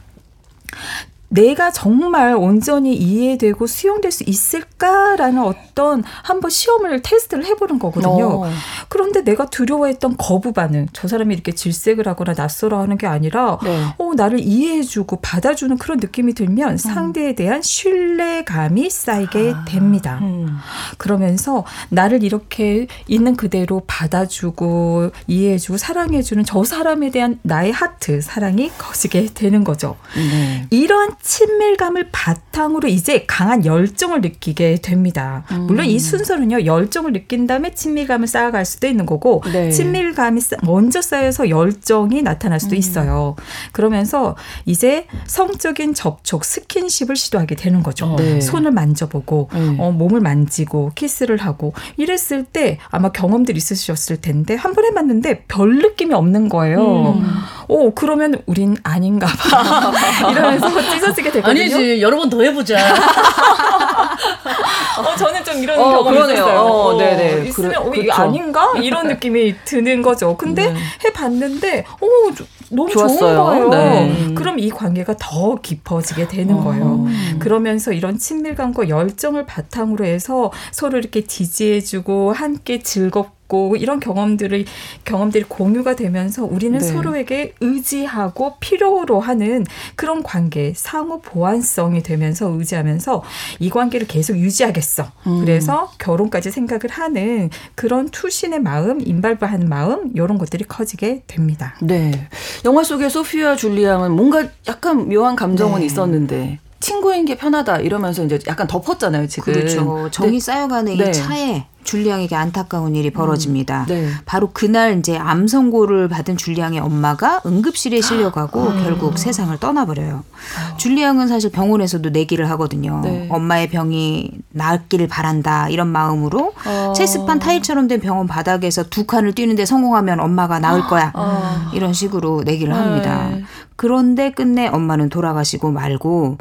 내가 정말 온전히 이해되고 수용될 수 있을까라는 어떤 한번 시험을 테스트를 해보는 거거든요. 어. 그런데 내가 두려워했던 거부 반응, 저 사람이 이렇게 질색을 하거나 낯설어하는 게 아니라, 네. 어 나를 이해해주고 받아주는 그런 느낌이 들면 음. 상대에 대한 신뢰감이 쌓이게 아. 됩니다. 음. 그러면서 나를 이렇게 있는 그대로 받아주고 이해해주고 사랑해주는 저 사람에 대한 나의 하트 사랑이 커지게 되는 거죠. 네. 이러한 친밀감을 바탕으로 이제 강한 열정을 느끼게 됩니다. 음. 물론 이 순서는요, 열정을 느낀 다음에 친밀감을 쌓아갈 수도 있는 거고, 네. 친밀감이 먼저 쌓여서 열정이 나타날 수도 음. 있어요. 그러면서 이제 성적인 접촉, 스킨십을 시도하게 되는 거죠. 어, 네. 손을 만져보고, 음. 어, 몸을 만지고, 키스를 하고, 이랬을 때 아마 경험들 있으셨을 텐데, 한 번 해봤는데 별 느낌이 없는 거예요. 음. 오, 어, 그러면 우린 아닌가 봐. 이러면서 찢어 지게 되거든요. 아니지, 여러 번 더 해보자. 어, 저는 좀 이런 어, 경험이 그러네요. 있어요. 어, 네네. 있으면 그래, 어, 이게 그렇죠. 아닌가? 이런 느낌이 드는 거죠. 근데 네. 해봤는데, 어, 너무 좋았어요. 좋은 거예요. 네. 그럼 이 관계가 더 깊어지게 되는 어. 거예요. 그러면서 이런 친밀감과 열정을 바탕으로 해서 서로 이렇게 지지해주고 함께 즐겁고 있고 이런 경험들을 경험들이 공유가 되면서 우리는 네. 서로에게 의지하고 필요로 하는 그런 관계 상호 보완성이 되면서 의지하면서 이 관계를 계속 유지하겠어. 음. 그래서 결혼까지 생각을 하는 그런 투신의 마음, 인발부하는 마음 이런 것들이 커지게 됩니다. 네. 영화 속의 소피아 줄리앙은 뭔가 약간 묘한 감정은 네. 있었는데 친구인 게 편하다 이러면서 이제 약간 덮었잖아요 지금. 그렇죠. 정이 네. 쌓여가는 네. 이 차에 줄리앙에게 안타까운 일이 벌어집니다. 음, 네. 바로 그날 이제 암 선고를 받은 줄리앙의 엄마가 응급실에 실려가고 음. 결국 세상을 떠나버려요. 아. 줄리앙은 사실 병원에서도 내기를 하거든요. 네. 엄마의 병이 나았기를 바란다 이런 마음으로 어. 체스판 타일처럼 된 병원 바닥에서 두 칸을 뛰는데 성공하면 엄마가 나을 거야 어. 이런 식으로 내기를 합니다. 네. 그런데 끝내 엄마는 돌아가시고 말고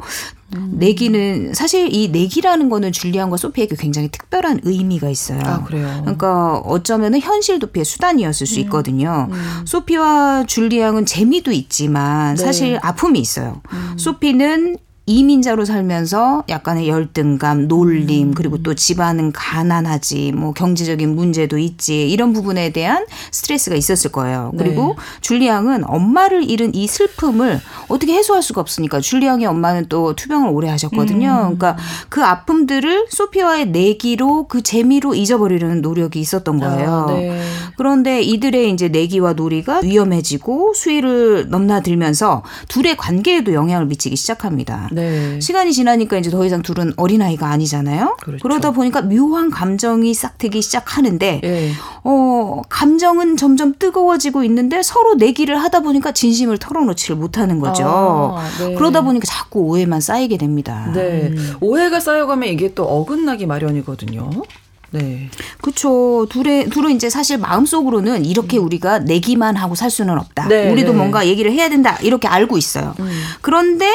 음. 내기는 사실 이 내기라는 거는 줄리안과 소피에게 굉장히 특별한 의미가 있어요. 아, 그래요. 그러니까 어쩌면은 현실 도피의 수단이었을 수 음. 있거든요. 음. 음. 소피와 줄리앙은 재미도 있지만 네. 사실 아픔이 있어요. 음. 소피는 이민자로 살면서 약간의 열등감, 놀림, 음. 그리고 또 집안은 가난하지, 뭐 경제적인 문제도 있지, 이런 부분에 대한 스트레스가 있었을 거예요. 네. 그리고 줄리앙은 엄마를 잃은 이 슬픔을 어떻게 해소할 수가 없으니까 줄리앙의 엄마는 또 투병을 오래 하셨거든요. 음. 그러니까 그 아픔들을 소피와의 내기로 그 재미로 잊어버리려는 노력이 있었던 아, 거예요. 아, 네. 그런데 이들의 이제 내기와 놀이가 위험해지고 수위를 넘나들면서 둘의 관계에도 영향을 미치기 시작합니다. 네. 시간이 지나니까 이제 더 이상 둘은 어린아이가 아니잖아요. 그렇죠. 그러다 보니까 묘한 감정이 싹트기 시작하는데 네. 어, 감정은 점점 뜨거워지고 있는데 서로 내기를 하다 보니까 진심을 털어놓지를 못하는 거죠. 아, 네. 그러다 보니까 자꾸 오해만 쌓이게 됩니다. 네. 음. 오해가 쌓여가면 이게 또 어긋나기 마련이거든요. 네. 그렇죠. 둘의 둘은 이제 사실 마음속으로는 이렇게 음. 우리가 내기만 하고 살 수는 없다. 네, 우리도 네. 뭔가 얘기를 해야 된다. 이렇게 알고 있어요. 음. 그런데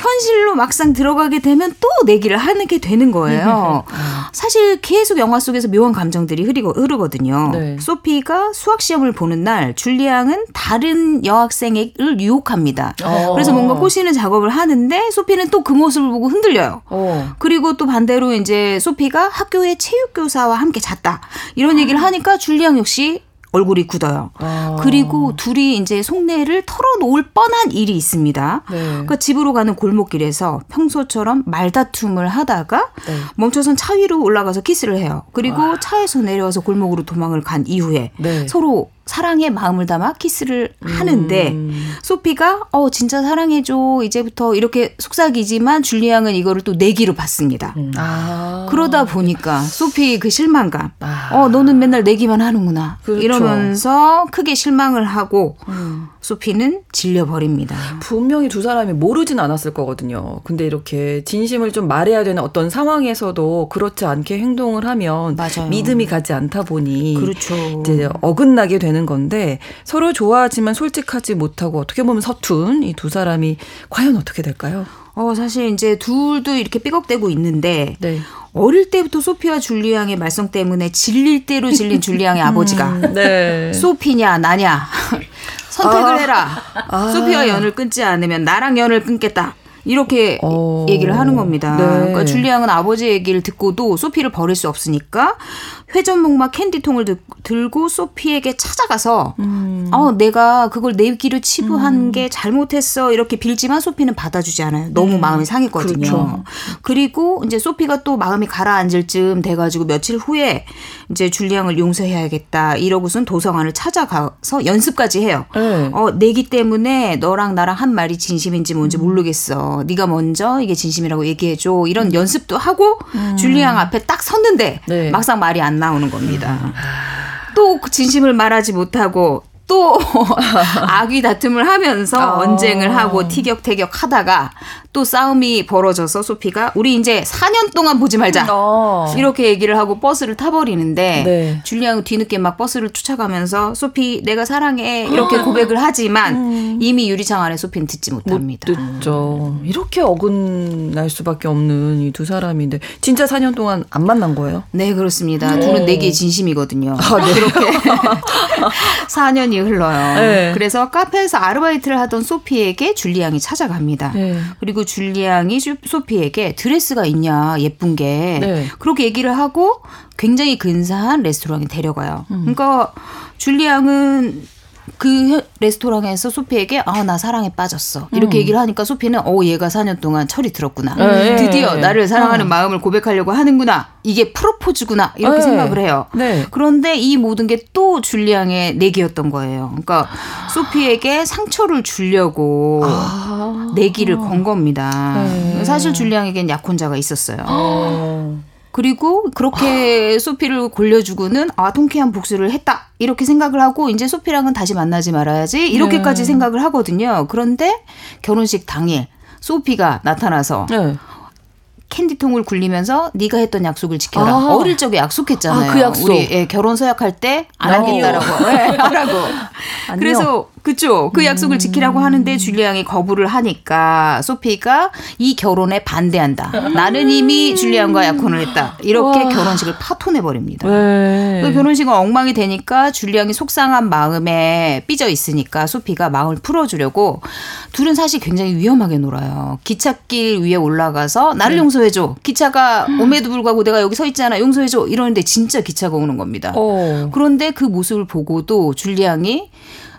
현실로 막상 들어가게 되면 또 내기를 하게 되는 거예요. 사실 계속 영화 속에서 묘한 감정들이 흐리고 흐르거든요. 네. 소피가 수학 시험을 보는 날 줄리앙은 다른 여학생을 유혹합니다. 어. 그래서 뭔가 꼬시는 작업을 하는데 소피는 또 그 모습을 보고 흔들려요. 어. 그리고 또 반대로 이제 소피가 학교의 체육 교사와 함께 잤다. 이런 얘기를 하니까 줄리앙 역시 얼굴이 굳어요. 아. 그리고 둘이 이제 속내를 털어놓을 뻔한 일이 있습니다. 네. 그러니까 집으로 가는 골목길에서 평소처럼 말다툼을 하다가 네. 멈춰선 차 위로 올라가서 키스를 해요. 그리고 와. 차에서 내려와서 골목으로 도망을 간 이후에 네. 서로 사랑의 마음을 담아 키스를 하는데 음. 소피가 어 진짜 사랑해줘 이제부터 이렇게 속삭이지만 줄리앙은 이거를 또 내기로 받습니다. 음. 아. 그러다 보니까 소피 그 실망감 아. 어 너는 맨날 내기만 하는구나 그렇죠. 이러면서 크게 실망을 하고 음. 소피는 질려버립니다. 분명히 두 사람이 모르진 않았을 거거든요. 근데 이렇게 진심을 좀 말해야 되는 어떤 상황에서도 그렇지 않게 행동을 하면 맞아요. 믿음이 가지 않다 보니 그렇죠. 이제 어긋나게 되는 건데 서로 좋아하지만 솔직하지 못하고 어떻게 보면 서툰 이 두 사람이 과연 어떻게 될까요? 어, 사실 이제 둘도 이렇게 삐걱대고 있는데 네. 어릴 때부터 소피와 줄리앙의 말썽 때문에 질릴 대로 질린 줄리앙의 아버지가 음, 네. 소피냐 나냐 선택을 아. 해라. 아. 소피와 연을 끊지 않으면 나랑 연을 끊겠다. 이렇게 어. 얘기를 하는 겁니다. 네. 그러니까 줄리앙은 아버지 얘기를 듣고도 소피를 버릴 수 없으니까 회전목마 캔디통을 들고 소피에게 찾아가서 음. 어 내가 그걸 내기로 치부한 음. 게 잘못했어 이렇게 빌지만 소피는 받아주지 않아요. 너무 음. 마음이 상했거든요. 그렇죠. 그리고 이제 소피가 또 마음이 가라앉을 즈음 돼가지고 며칠 후에 이제 줄리앙을 용서해야겠다 이러고선 도서관을 찾아가서 연습까지 해요. 네. 어 내기 때문에 너랑 나랑 한 말이 진심인지 뭔지 음. 모르겠어. 네가 먼저 이게 진심이라고 얘기해 줘. 이런 음. 연습도 하고 음. 줄리앙 앞에 딱 섰는데 네. 막상 말이 안 나오는 겁니다. 또그 진심을 말하지 못하고 또 악귀 다툼을 하면서 어. 언쟁을 하고 티격태격 하다가 또 싸움이 벌어져서 소피가 우리 이제 4년 동안 보지 말자 어. 이렇게 얘기를 하고 버스를 타버리는데 네. 줄리앙은 뒤늦게 막 버스를 쫓아가면서 소피 내가 사랑해 이렇게 고백을 하지만 음. 이미 유리창 안에 소피는 듣지 못합니다. 못 듣죠. 이렇게 어긋날 수밖에 없는 이 두 사람인데 진짜 4년 동안 안 만난 거예요? 네 그렇습니다. 오. 둘은 내게 진심이거든요. 아, 네. 그렇게 4년이 흘러요. 네. 그래서 카페에서 아르바이트를 하던 소피에게 줄리앙이 찾아갑니다. 네. 그리고 그리고 줄리앙이 소피에게 드레스가 있냐 예쁜 게 네. 그렇게 얘기를 하고 굉장히 근사한 레스토랑에 데려가요. 음. 그러니까 줄리앙은 그 레스토랑에서 소피에게 아 나 사랑에 빠졌어 이렇게 음. 얘기를 하니까 소피는 어 얘가 4년 동안 철이 들었구나 네. 드디어 나를 사랑하는 어. 마음을 고백하려고 하는구나 이게 프로포즈구나 이렇게 네. 생각을 해요 네. 그런데 이 모든 게 또 줄리앙의 내기였던 거예요 그러니까 소피에게 상처를 주려고 아. 내기를 건 겁니다 네. 사실 줄리앙에겐 약혼자가 있었어요 아. 그리고 그렇게 소피를 골려주고는 아 통쾌한 복수를 했다 이렇게 생각을 하고 이제 소피랑은 다시 만나지 말아야지 이렇게까지 네. 생각을 하거든요. 그런데 결혼식 당일 소피가 나타나서 네. 캔디통을 굴리면서 네가 했던 약속을 지켜라. 아. 어릴 적에 약속했잖아요. 아, 그 약속. 우리 예, 결혼 서약할 때 안 하겠다라고. 네, 하라고. 그래서 그쵸. 그 약속을 음. 지키라고 하는데 줄리앙이 거부를 하니까 소피가 이 결혼에 반대한다. 나는 이미 줄리앙과 약혼을 했다. 이렇게 와. 결혼식을 파토내 버립니다. 네. 그 결혼식은 엉망이 되니까 줄리앙이 속상한 마음에 삐져 있으니까 소피가 마음을 풀어주려고 둘은 사실 굉장히 위험하게 놀아요. 기찻길 위에 올라가서 나를 네. 용서해줘. 기차가 옴에도 불구하고 내가 여기 서 있잖아. 용서해줘. 이러는데 진짜 기차가 오는 겁니다. 어. 그런데 그 모습을 보고도 줄리앙이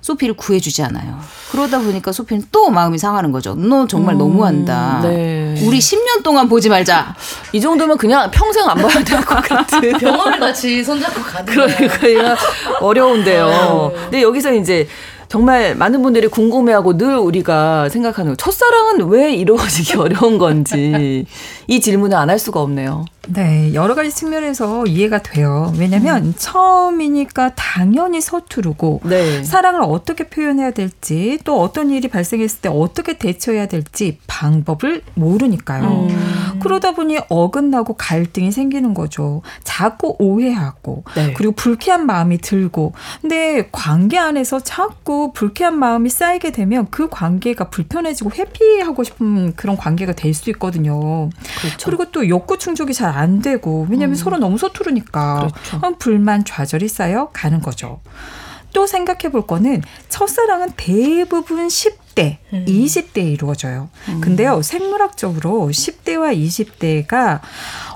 소피를 구해주지 않아요. 그러다 보니까 소피는 또 마음이 상하는 거죠. 너 정말 음, 너무한다. 네. 우리 10년 동안 보지 말자. 이 정도면 그냥 평생 안 봐야 될 것 같은. 병원을 같이 손잡고 가는 그러니까 어려운데요. 네. 근데 여기서 이제 정말 많은 분들이 궁금해하고 늘 우리가 생각하는 첫사랑은 왜 이루어지기 어려운 건지 이 질문을 안 할 수가 없네요. 네, 여러 가지 측면에서 이해가 돼요. 왜냐면 음. 처음이니까 당연히 서투르고 네. 사랑을 어떻게 표현해야 될지 또 어떤 일이 발생했을 때 어떻게 대처해야 될지 방법을 모르니까요. 음. 그러다 보니 어긋나고 갈등이 생기는 거죠. 자꾸 오해하고 네. 그리고 불쾌한 마음이 들고 근데 관계 안에서 자꾸 불쾌한 마음이 쌓이게 되면 그 관계가 불편해지고 회피하고 싶은 그런 관계가 될 수 있거든요. 그렇죠. 그리고 또 욕구 충족이 잘안 되고 왜냐하면 음. 서로 너무 서투르니까 그렇죠. 불만 좌절이 쌓여 가는 거죠. 또 생각해 볼 거는 첫사랑은 대부분 10대, 음. 20대에 이루어져요. 음. 근데요, 생물학적으로 10대와 20대가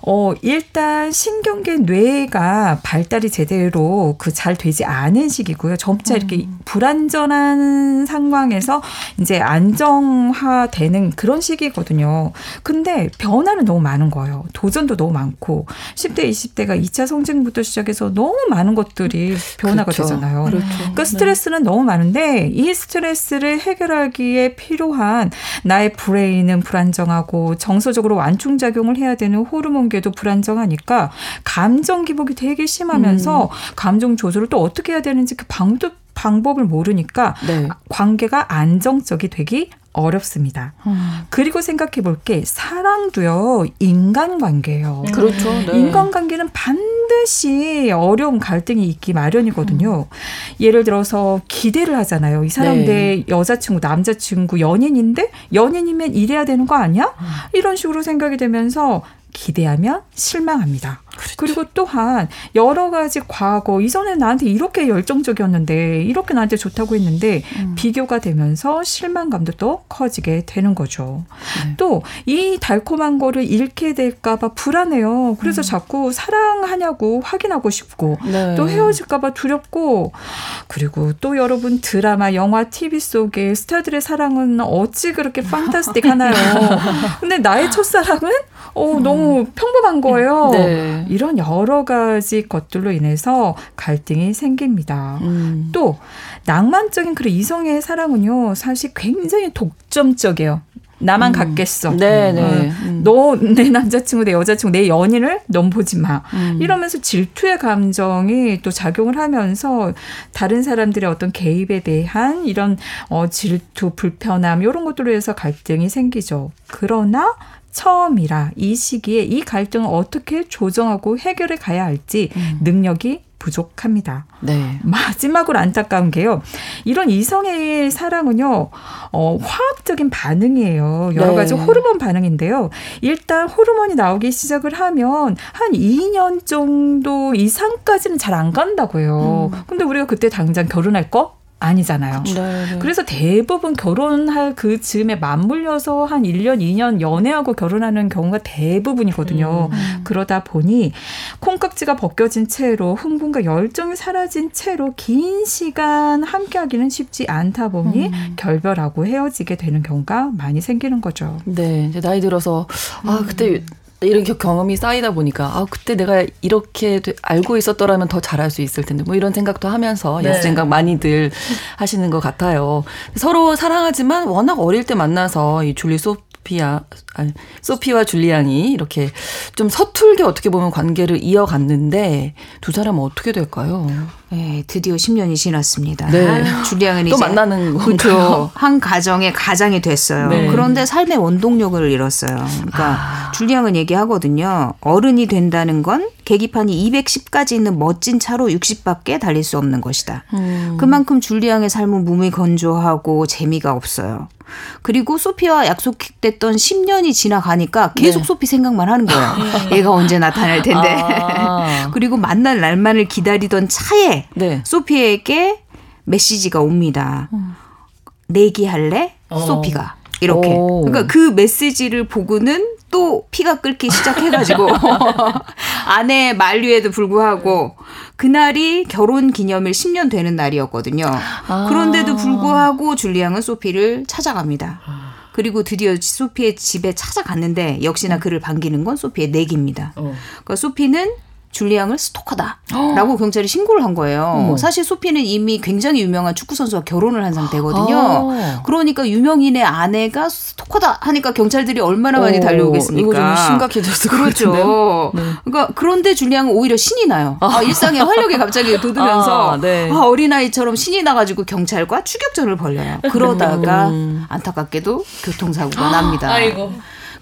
어, 일단 신경계 뇌가 발달이 제대로 그 잘 되지 않은 시기고요. 점차 음. 이렇게 불안전한 상황에서 이제 안정화되는 그런 시기거든요. 근데 변화는 너무 많은 거예요. 도전도 너무 많고 10대, 20대가 2차 성징부터 시작해서 너무 많은 것들이 변화가 그렇죠. 되잖아요. 그렇죠. 그러니까 네. 스트레스는 네. 너무 많은데 이 스트레스를 해결하기에 필요한 나의 브레인은 불안정하고 정서적으로 완충작용을 해야 되는 호르몬 관계도 불안정하니까 감정 기복이 되게 심하면서 음. 감정 조절을 또 어떻게 해야 되는지 그 방법 방법을 모르니까 네. 관계가 안정적이 되기 어렵습니다. 음. 그리고 생각해 볼 게 사랑도요 인간관계예요. 음. 그렇죠. 네. 인간관계는 반드시 어려운 갈등이 있기 마련이거든요. 음. 예를 들어서 기대를 하잖아요. 이 사람 네. 내 여자친구, 남자친구, 연인인데 연인이면 이래야 되는 거 아니야? 음. 이런 식으로 생각이 되면서 기대하면 실망합니다. 그렇죠. 그리고 또한 여러 가지 과거 이전에 나한테 이렇게 열정적이었는데 이렇게 나한테 좋다고 했는데 음. 비교가 되면서 실망감도 또 커지게 되는 거죠. 네. 또이 달콤한 거를 잃게 될까봐 불안해요. 그래서 음. 자꾸 사랑하냐고 확인하고 싶고 네. 또 헤어질까봐 두렵고 그리고 또 여러분 드라마, 영화, TV 속에 스타들의 사랑은 어찌 그렇게 판타스틱 하나요? 근데 나의 첫사랑은 어, 너무 평범한 거예요. 네. 이런 여러 가지 것들로 인해서 갈등이 생깁니다. 음. 또 낭만적인 그런 이성의 사랑은요, 사실 굉장히 독점적이에요. 나만 음. 갖겠어. 네, 네. 어, 음. 너내 남자친구, 내 여자친구, 내 연인을 넌 보지 마. 음. 이러면서 질투의 감정이 또 작용을 하면서 다른 사람들의 어떤 개입에 대한 이런 어 질투, 불편함 이런 것들로 해서 갈등이 생기죠. 그러나 처음이라 이 시기에 이 갈등을 어떻게 조정하고 해결해 가야 할지 음. 능력이 부족합니다. 네. 마지막으로 안타까운 게요. 이런 이성의 사랑은요, 어, 화학적인 반응이에요. 여러 네. 가지 호르몬 반응인데요. 일단 호르몬이 나오기 시작을 하면 한 2년 정도 이상까지는 잘 안 간다고요. 음. 근데 우리가 그때 당장 결혼할 거? 아니잖아요. 네, 네. 그래서 대부분 결혼할 그 즈음에 맞물려서 한 1년, 2년 연애하고 결혼하는 경우가 대부분이거든요. 음, 음. 그러다 보니 콩깍지가 벗겨진 채로 흥분과 열정이 사라진 채로 긴 시간 함께 하기는 쉽지 않다 보니 음. 결별하고 헤어지게 되는 경우가 많이 생기는 거죠. 네. 이제 나이 들어서 아, 그때 이런 경험이 쌓이다 보니까 아 그때 내가 이렇게 알고 있었더라면 더 잘할 수 있을 텐데 뭐 이런 생각도 하면서 네. 예수 생각 많이들 하시는 것 같아요. 서로 사랑하지만 워낙 어릴 때 만나서 이 줄리 소 소피아, 아니, 소피와 줄리안이 이렇게 좀 서툴게 어떻게 보면 관계를 이어갔는데 두 사람은 어떻게 될까요? 네, 드디어 10년이 지났습니다. 네. 또 이제 만나는 그렇죠. 한 가정의 가장이 됐어요. 네. 그런데 삶의 원동력을 잃었어요. 그러니까 아. 줄리안은 얘기하거든요. 어른이 된다는 건 계기판이 210까지 있는 멋진 차로 60밖에 달릴 수 없는 것이다. 음. 그만큼 줄리앙의 삶은 몸이 건조하고 재미가 없어요. 그리고 소피와 약속됐던 10년이 지나가니까 계속 네. 소피 생각만 하는 거예요. 네. 얘가 언제 나타날 텐데. 아. 그리고 만날 날만을 기다리던 차에 네. 소피에게 메시지가 옵니다. 음. 내기할래? 어. 소피가. 이렇게. 오. 그러니까 그 메시지를 보고는 또 피가 끓기 시작해가지고 아내 만류에도 불구하고 그날이 결혼 기념일 10년 되는 날이었거든요. 아. 그런데도 불구하고 줄리앙은 소피를 찾아갑니다. 그리고 드디어 소피의 집에 찾아갔는데 역시나 그를 반기는 건 소피의 내기입니다. 어. 그러니까 소피는 줄리앙을 스토커다라고 어. 경찰이 신고를 한 거예요. 어머. 사실 소피는 이미 굉장히 유명한 축구 선수와 결혼을 한 상태거든요. 아. 그러니까 유명인의 아내가 스토커다 하니까 경찰들이 얼마나 많이 어, 달려오겠습니까? 이거 좀 심각해졌을 그렇죠. 네. 그러니까 그런데 줄리앙은 오히려 신이 나요. 아, 일상의 활력에 갑자기 돋으면서 아, 네. 아, 어린아이처럼 신이 나가지고 경찰과 추격전을 벌려요. 그러다가 음. 안타깝게도 교통사고가 납니다. 아이고.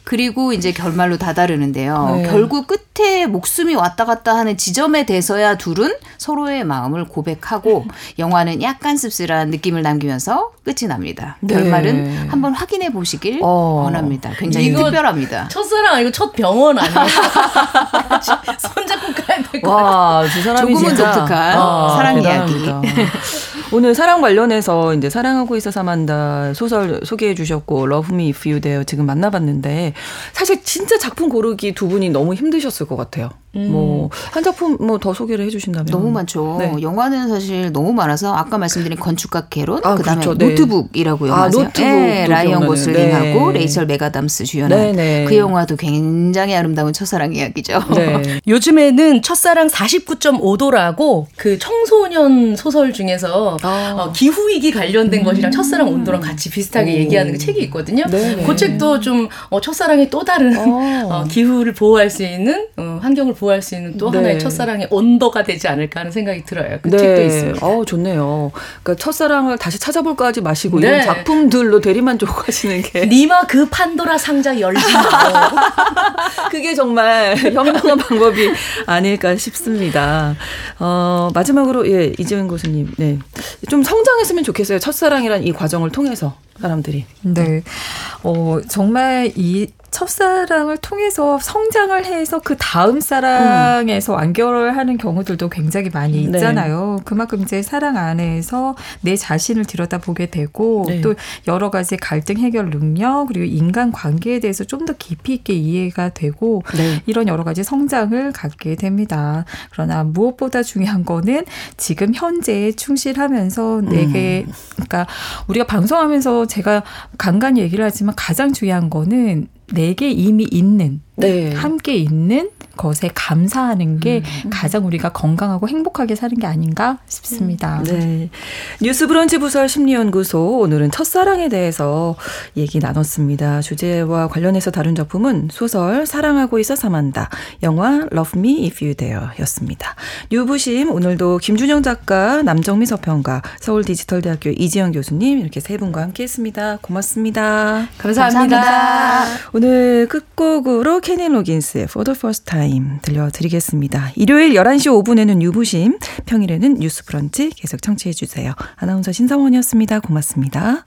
그리고 이제 결말로 다다르는데요. 네. 결국 끝에 목숨이 왔다 갔다 하는 지점에 대해서야 둘은 서로의 마음을 고백하고 영화는 약간 씁쓸한 느낌을 남기면서 끝이 납니다. 네. 결말은 한번 확인해 보시길 어. 원합니다. 굉장히 특별합니다. 첫사랑 아니고 첫 병원 아니에요? 손잡고 가야 될 것 같아요. 와, 두 사람이 조금은 진짜 독특한 아, 사랑 이야기. 오늘 사랑 관련해서 이제 사랑하고 있어 사만다 소설 소개해 주셨고 Love Me If You Dare 지금 만나봤는데 사실 진짜 작품 고르기 두 분이 너무 힘드셨을 것 같아요. 음. 뭐한 작품 뭐 더 소개를 해주신다면 너무 많죠. 네. 영화는 사실 너무 많아서 아까 말씀드린 건축학개론, 아, 그다음에 그렇죠. 네. 노트북이라고 영화 아, 노트북 네, 라이언 고슬링하고 네. 레이첼 맥아담스 주연한 네, 네. 그 영화도 굉장히 아름다운 첫사랑 이야기죠. 네. 요즘에는 첫사랑 49.5도라고 그 청소년 소설 중에서 아. 어, 기후 위기 관련된 음. 것이랑 첫사랑 온도랑 같이 비슷하게 오. 얘기하는 그 책이 있거든요. 그 책도 좀 어, 첫사랑의 또 다른 어. 어, 기후를 보호할 수 있는 어, 환경을 보호할 수 있는 또 네. 하나의 첫사랑의 온도가 되지 않을까 하는 생각이 들어요. 그 네. 책도 있습니다. 어, 좋네요. 그러니까 첫사랑을 다시 찾아볼까 하지 마시고 네. 이런 작품들로 대리만족하시는 게 니마 그 판도라 상자 열지 마. 그게 정말 현명한 방법이 아닐까 싶습니다. 어, 마지막으로 예, 이재훈 교수님. 네. 좀 성장했으면 좋겠어요. 첫사랑이란 이 과정을 통해서 사람들이. 네. 어, 정말 이 첫사랑을 통해서 성장을 해서 그 다음 사랑에서 음. 완결을 하는 경우들도 굉장히 많이 네. 있잖아요. 네. 그만큼 이제 사랑 안에서 내 자신을 들여다보게 되고 네. 또 여러 가지 갈등 해결 능력 그리고 인간 관계에 대해서 좀 더 깊이 있게 이해가 되고 네. 이런 여러 가지 성장을 갖게 됩니다. 그러나 무엇보다 중요한 거는 지금 현재에 충실하면서 내게 음. 그러니까 우리가 방송하면서 제가 간간히 얘기를 하지만 가장 중요한 거는 내게 이미 있는 네. 함께 있는 것에 감사하는 게 음. 가장 우리가 건강하고 행복하게 사는 게 아닌가 싶습니다. 음. 네. 뉴스 브런치 부설 심리연구소 오늘은 첫사랑에 대해서 얘기 나눴습니다. 주제와 관련해서 다룬 작품은 소설 사랑하고 있어 사만다, 영화 Love Me If You Dare 였습니다. 뉴부심 오늘도 김준영 작가, 남정미 서평가, 서울디지털대학교 이지영 교수님 이렇게 세 분과 함께 했습니다. 고맙습니다. 감사합니다. 감사합니다. 오늘 끝곡으로 케니 로긴스의 For the First Time 들려드리겠습니다. 일요일 11시 5분에는 유부심, 평일에는 뉴스 브런치 계속 청취해 주세요. 아나운서 신성원이었습니다. 고맙습니다.